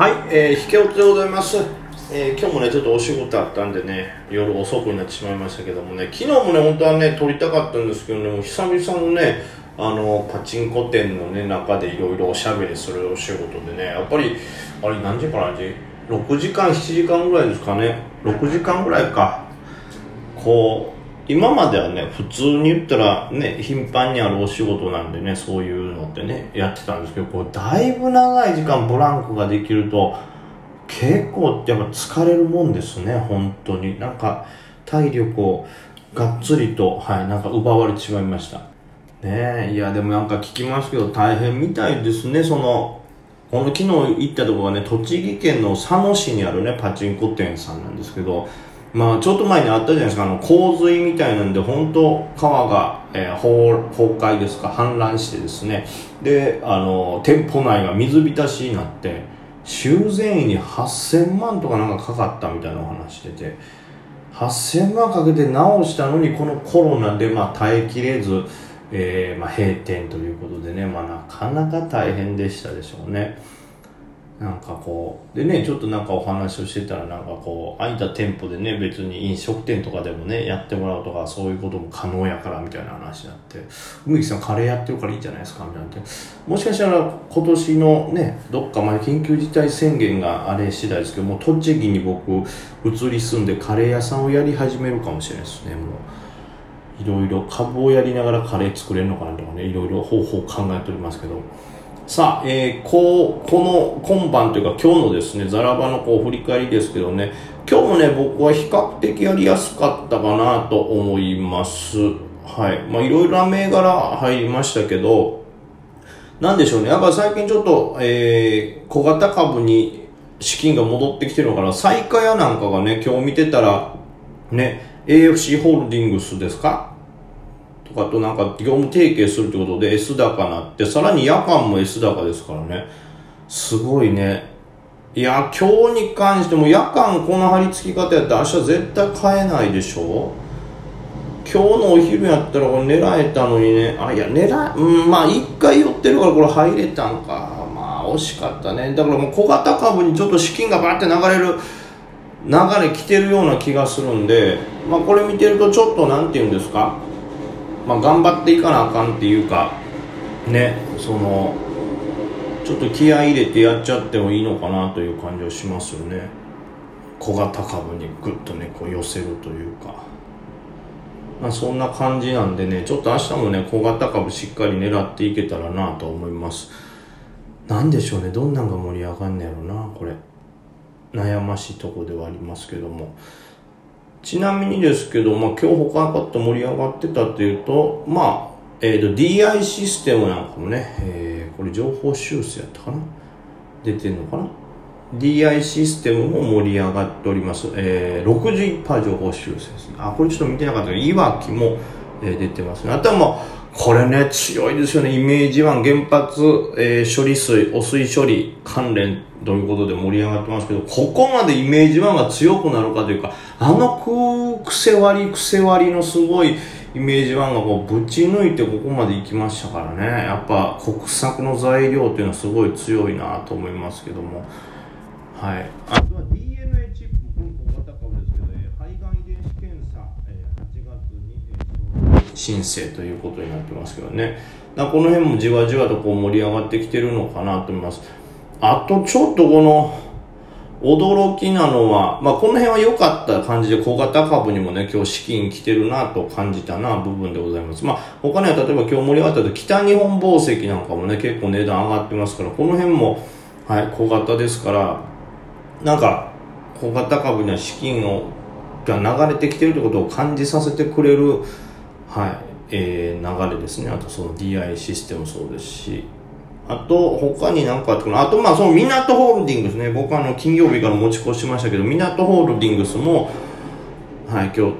はい、えー、引け落ちでございます、えー、今日もねちょっとお仕事あったんでね夜遅くになってしまいましたけどもね昨日もね本当はね撮りたかったんですけどね久々のねあのパチンコ店のね中でいろいろおしゃべりするお仕事でねやっぱりあれ何時から何時？6時間7時間ぐらいですかね。6時間ぐらいか。こう今まではね普通に言ったらね頻繁にあるお仕事なんでねそういうのってねやってたんですけどこうだいぶ長い時間ブランクができると結構やっぱ疲れるもんですね本当に。なんか体力をがっつりとはいなんか奪われてしまいました。ねえいやでもなんか聞きますけど大変みたいですねそのこの昨日行ったとこがね栃木県の佐野市にあるねパチンコ店さんなんですけどまあ、ちょっと前にあったじゃないですか、あの、洪水みたいなんで、本当川が、えー、崩壊ですか、氾濫してですね、で、あの、店舗内が水浸しになって、修繕費に8000万とかなんかかかったみたいなお話してて、8000万かけて直したのに、このコロナで、まあ、耐えきれず、えー、まあ、閉店ということでね、まあ、なかなか大変でしたでしょうね。なんかこうでねちょっとなんかお話をしてたらなんかこう空いた店舗でね別に飲食店とかでもねやってもらうとかそういうことも可能やからみたいな話になって梅木さんカレーやってるからいいじゃないですかみたいな。もしかしたら今年のねどっかまで緊急事態宣言があれ次第ですけどもう栃木に僕移り住んでカレー屋さんをやり始めるかもしれないですね。もういろいろ株をやりながらカレー作れるのかなとかねいろいろ方法を考えておりますけど。さあ、えー、こう、この今晩というか今日のですね、ザラバのこう振り返りですけどね、今日もね、僕は比較的やりやすかったかなと思います。はい。まあ、いろいろな銘柄入りましたけど、なんでしょうね。やっぱ最近ちょっと、えー、小型株に資金が戻ってきてるのかな。最下屋なんかがね、今日見てたら、ね、AFC ホールディングスですかとかとなんか業務提携するってことで S 高なって、さらに夜間も S 高ですからね。すごいね。いや、今日に関しても夜間この張り付き方やったら明日絶対買えないでしょ今日のお昼やったらこれ狙えたのにね、あ、いや、狙え、うん、まあ一回寄ってるからこれ入れたんか。まあ惜しかったね。だからもう小型株にちょっと資金がバーって流れる、流れ来てるような気がするんで、まあこれ見てるとちょっとなんて言うんですか？まあ、頑張っていかなあかんっていうかねそのちょっと気合い入れてやっちゃってもいいのかなという感じはしますよね。小型株にグッとねこう寄せるというか、まあ、そんな感じなんでねちょっと明日もね小型株しっかり狙っていけたらなと思います。なんでしょうねどんなんが盛り上がんねやろなこれ。悩ましいとこではありますけども。ちなみにですけど、まあ、今日他の方盛り上がってたっていうと、まあ、えっ、ー、と、DI システムなんかもね、えー、これ情報修正やったかな？出てんのかな ?DI システムも盛り上がっております。えー、61%情報修正ですね。あ、これちょっと見てなかったけど、いわきも、えー、出てますね。あとはもう、これね、強いですよね。イメージ湾、原発、えー、処理水、汚水処理関連ということで盛り上がってますけど、ここまでイメージ湾が強くなるかというか、あのく癖割り、癖割りのすごいイメージ湾がこうぶち抜いてここまで行きましたからね。やっぱ国策の材料っていうのはすごい強いなと思いますけども。はい。あとは DNA チップ、小型株ですけど、肺がん遺伝子検査、8月に申請ということになってますけどね。この辺もじわじわとこう盛り上がってきてるのかなと思います。あとちょっとこの、驚きなのは、まあ、この辺は良かった感じで小型株にもね、今日資金来てるなと感じたな部分でございます。まあ、他には例えば今日盛り上がったと北日本宝石なんかもね、結構値段上がってますから、この辺も、はい、小型ですから、なんか、小型株には資金を、が流れてきてるってことを感じさせてくれる、はい、えー、流れですね。あとその DI システムそうですし、あと、他に何かあったかな。あと、まあ、その、港ホールディングスね。僕あの、金曜日から持ち越しましたけど、港ホールディングスも、はい、今日、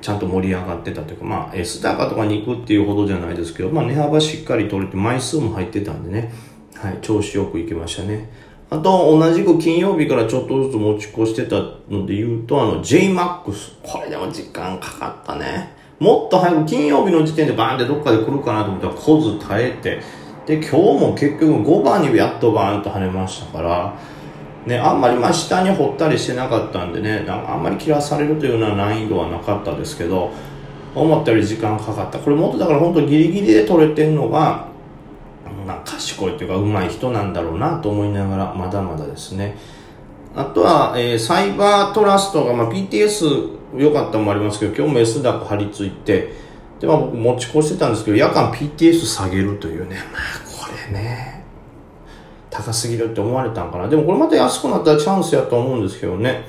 ちゃんと盛り上がってたというか、まあ、S 高とかに行くっていうほどじゃないですけど、まあ、値幅しっかり取れて、枚数も入ってたんでね、はい、調子よく行きましたね。あと、同じく金曜日からちょっとずつ持ち越してたので言うと、あの、JMAX。これでも時間かかったね。もっと早く金曜日の時点でバーンってどっかで来るかなと思ったら、来ず耐えて、で、今日も結局5番にやっとバーンと跳ねましたから、ね、あんまりまあ下に掘ったりしてなかったんでね、あんまり切らされるというような難易度はなかったですけど、思ったより時間かかった。これもっとだから本当ギリギリで取れてるのが、まあ賢いというか上手い人なんだろうなと思いながら、まだまだですね。あとは、えー、サイバートラストが、まあ、PTS 良かったのもありますけど、今日も S 高張り付いて、で、まあ僕持ち越してたんですけど、夜間 PTS 下げるというね、まあこれね、高すぎるって思われたんかな。でもこれまた安くなったらチャンスやと思うんですけどね。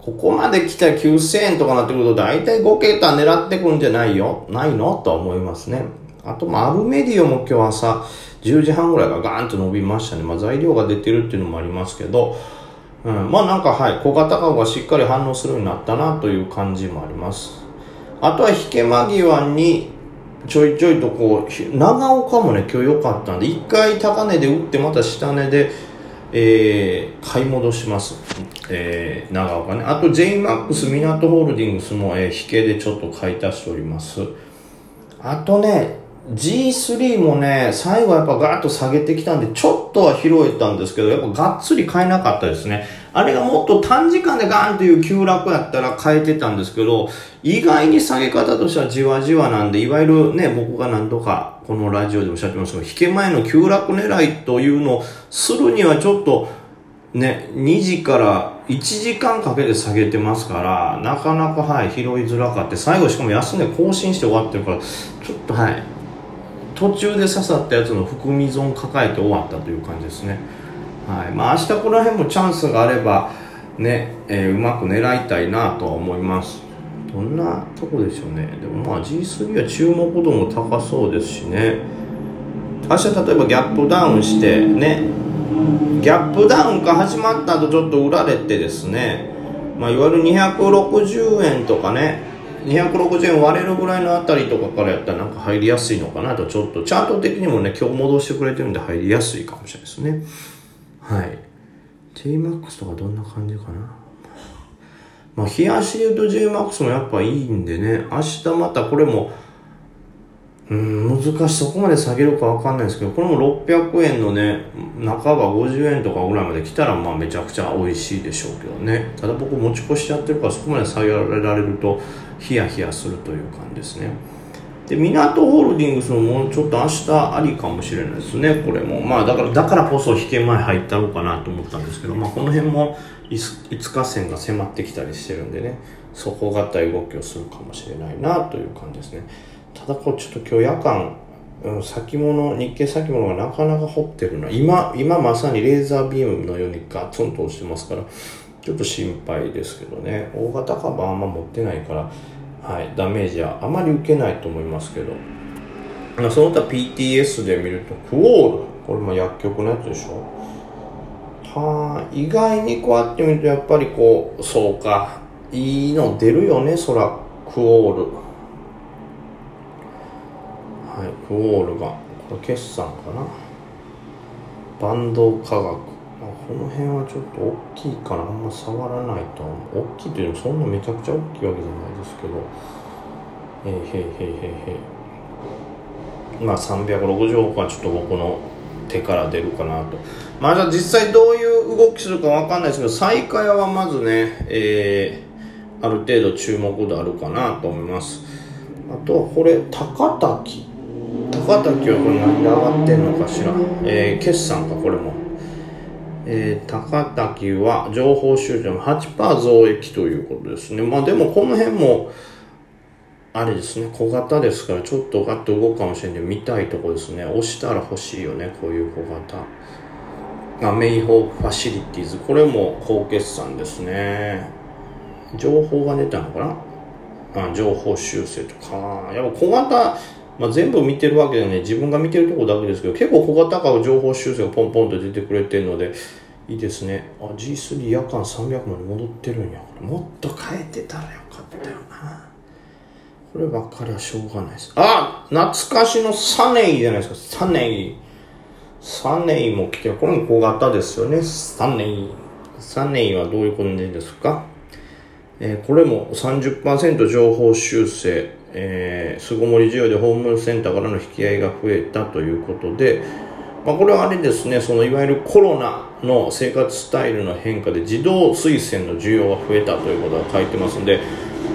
ここまで来たら9000円とかなってくると大体5桁狙ってくるんじゃないよ？ないの？とは思いますね。あと、まあ、アルメディオも今日朝10時半ぐらいがガーンと伸びましたね。まあ、材料が出てるっていうのもありますけど、うん、まあなんかはい、小型株がしっかり反応するようになったなという感じもあります。あとは引け間際にちょいちょいとこう、長岡もね、今日良かったんで、一回高値で打ってまた下値で、えー、買い戻します。えー、長岡ね。あと JMAX 港ホールディングスも、えー、引けでちょっと買い足しております。あとね、G3 もね、最後やっぱガーッと下げてきたんで、ちょっとは拾えたんですけど、やっぱがっつり買えなかったですね。あれがもっと短時間でガーンという急落やったら買えてたんですけど、意外に下げ方としてはじわじわなんで、いわゆるね、僕が何度かこのラジオでおっしゃってますけど、引け前の急落狙いというのをするにはちょっと、ね、2時から1時間かけて下げてますから、なかなかはい、拾いづらかって、最後しかも安値更新して終わってるから、ちょっとはい、途中で刺さったやつの含み損抱えて終わったという感じですね。はい。まあ明日この辺もチャンスがあれば、ね、えー、うまく狙いたいなとは思います。どんなとこでしょうね。でもまあ G3 は注目度も高そうですしね。明日例えばギャップダウンしてね、ギャップダウンが始まった後ちょっと売られてですね、まあいわゆる260円とかね、260円割れるぐらいのあたりとかからやったらなんか入りやすいのかな？とちょっとチャート的にもね今日戻してくれてるんで入りやすいかもしれないですね。はい。JMAX とかどんな感じかな？まあ冷やしで言うと JMAX もやっぱいいんでね明日またこれもうん難しい。そこまで下げるかわかんないですけどこれも600円のね半ば50円とかぐらいまで来たらまあめちゃくちゃ美味しいでしょうけどね。ただ僕持ち越しちゃってるからそこまで下げられるとヒヤヒヤするという感じですね。で港ホールディングスももうちょっと明日ありかもしれないですねこれも。まあだからだからこそ引け前入ったのかなと思ったんですけどまあこの辺も5日線が迫ってきたりしてるんでね底堅い動きをするかもしれないなという感じですね。だこうちょっと今日夜間先物日経先物がなかなか掘ってるな。今今まさにレーザービームのようにガツンと押してますからちょっと心配ですけどね。大型株あんま持ってないからはい、ダメージはあまり受けないと思いますけど。その他 PTS で見るとクオール。これも薬局のやつでしょ。はあ意外にこうやって見るとやっぱりこうそうかいいの出るよねそらクオール。はいクオールがこれ決算かな？バンド科学。この辺はちょっと大きいからあんま触らないと大きいというのもそんなめちゃくちゃ大きいわけじゃないですけど。えー、へいへいへいへい。まあ360億はちょっと僕の手から出るかなと。まあじゃあ実際どういう動きするかわかんないですけど最下屋はまずねえー、ある程度注目度あるかなと思います。あとはこれ高滝。滝はこれ何で上がってんのかしらえー、決算かこれもえー、高滝は情報収集の8%増益ということですね。まあでもこの辺も、あれですね、小型ですからちょっとガッと動くかもしれない見たいとこですね。押したら欲しいよね、こういう小型。あ、メイホーファシリティーズ。これも高決算ですね。情報が出たのかな？あ情報修正とか。やっぱ小型、まあ、全部見てるわけでね、自分が見てるとこだけですけど、結構小型化を情報修正がポンポンと出てくれてるので、いいですね。あ、G3 夜間300まで戻ってるんや。もっと変えてたらよかったよな。こればっかりはしょうがないです。あ懐かしのサネイじゃないですか。サネイ。サネイも来てる。これも小型ですよね。サネイ。サネイはどういうことですか？えー、これも30%情報修正。えー、巣ごもり需要でホームセンターからの引き合いが増えたということで、まあ、これはあれですね、そのいわゆるコロナの生活スタイルの変化で自動推薦の需要が増えたということが書いてますんで、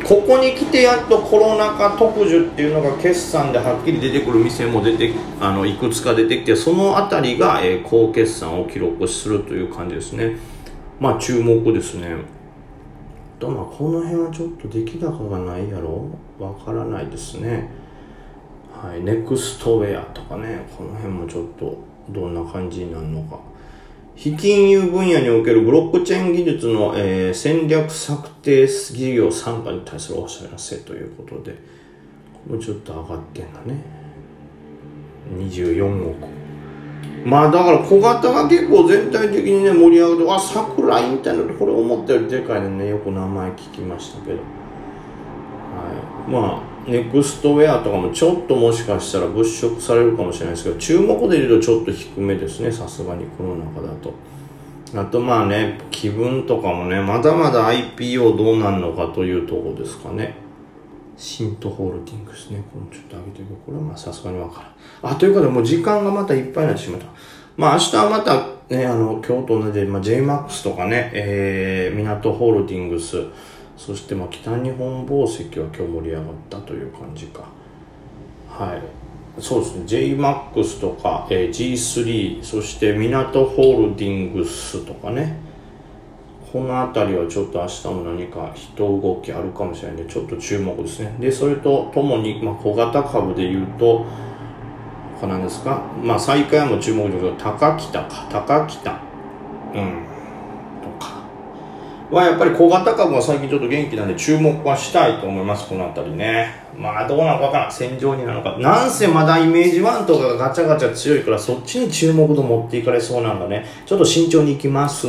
ここに来てやっとコロナ禍特需っていうのが決算ではっきり出てくる店も出てあのいくつか出てきてその辺りが、えー、高決算を記録するという感じですねまあ注目ですねとまあこの辺はちょっと出来高がないやろ。わからないですね。はい。ネクストウェアとかね。この辺もちょっとどんな感じになるのか。非金融分野におけるブロックチェーン技術の、えー、戦略策定事業参加に対するお知らせということで、もうちょっと上がってんだね。24億。まあだから小型が結構全体的にね盛り上がって、あ、桜インターネット、これ思ったよりでかいね、よく名前聞きましたけど。はい。まあ、ネクストウェアとかもちょっともしかしたら物色されるかもしれないですけど、注目で言うとちょっと低めですね、さすがにこの中だと。あとまあね、気分とかもね、まだまだ IPO どうなるのかというとこですかね。シントホールディングスね。このちょっと上げていく。これはまあさすがにわからん。あ、ということでもう時間がまたいっぱいになってしまった。まあ明日はまたね、あの、今日と同じで、まあ JMAX とかね、えー、港ホールディングス、そしてまあ北日本紡績は今日盛り上がったという感じかはいそうですね JMAX とか、えー、G3 そして港ホールディングスとかねこの辺りはちょっと明日も何か人動きあるかもしれないんでちょっと注目ですねでそれとともに、まあ、小型株でいうと他なんですかまあ再開も注目ですけど高北か高北うんとかはやっぱり小型株は最近ちょっと元気なんで注目はしたいと思います、この辺りね。まあどうなのかわからん。戦場になるのか。なんせまだイメージワンとかがガチャガチャ強いからそっちに注目度持っていかれそうなんだね。ちょっと慎重に行きます。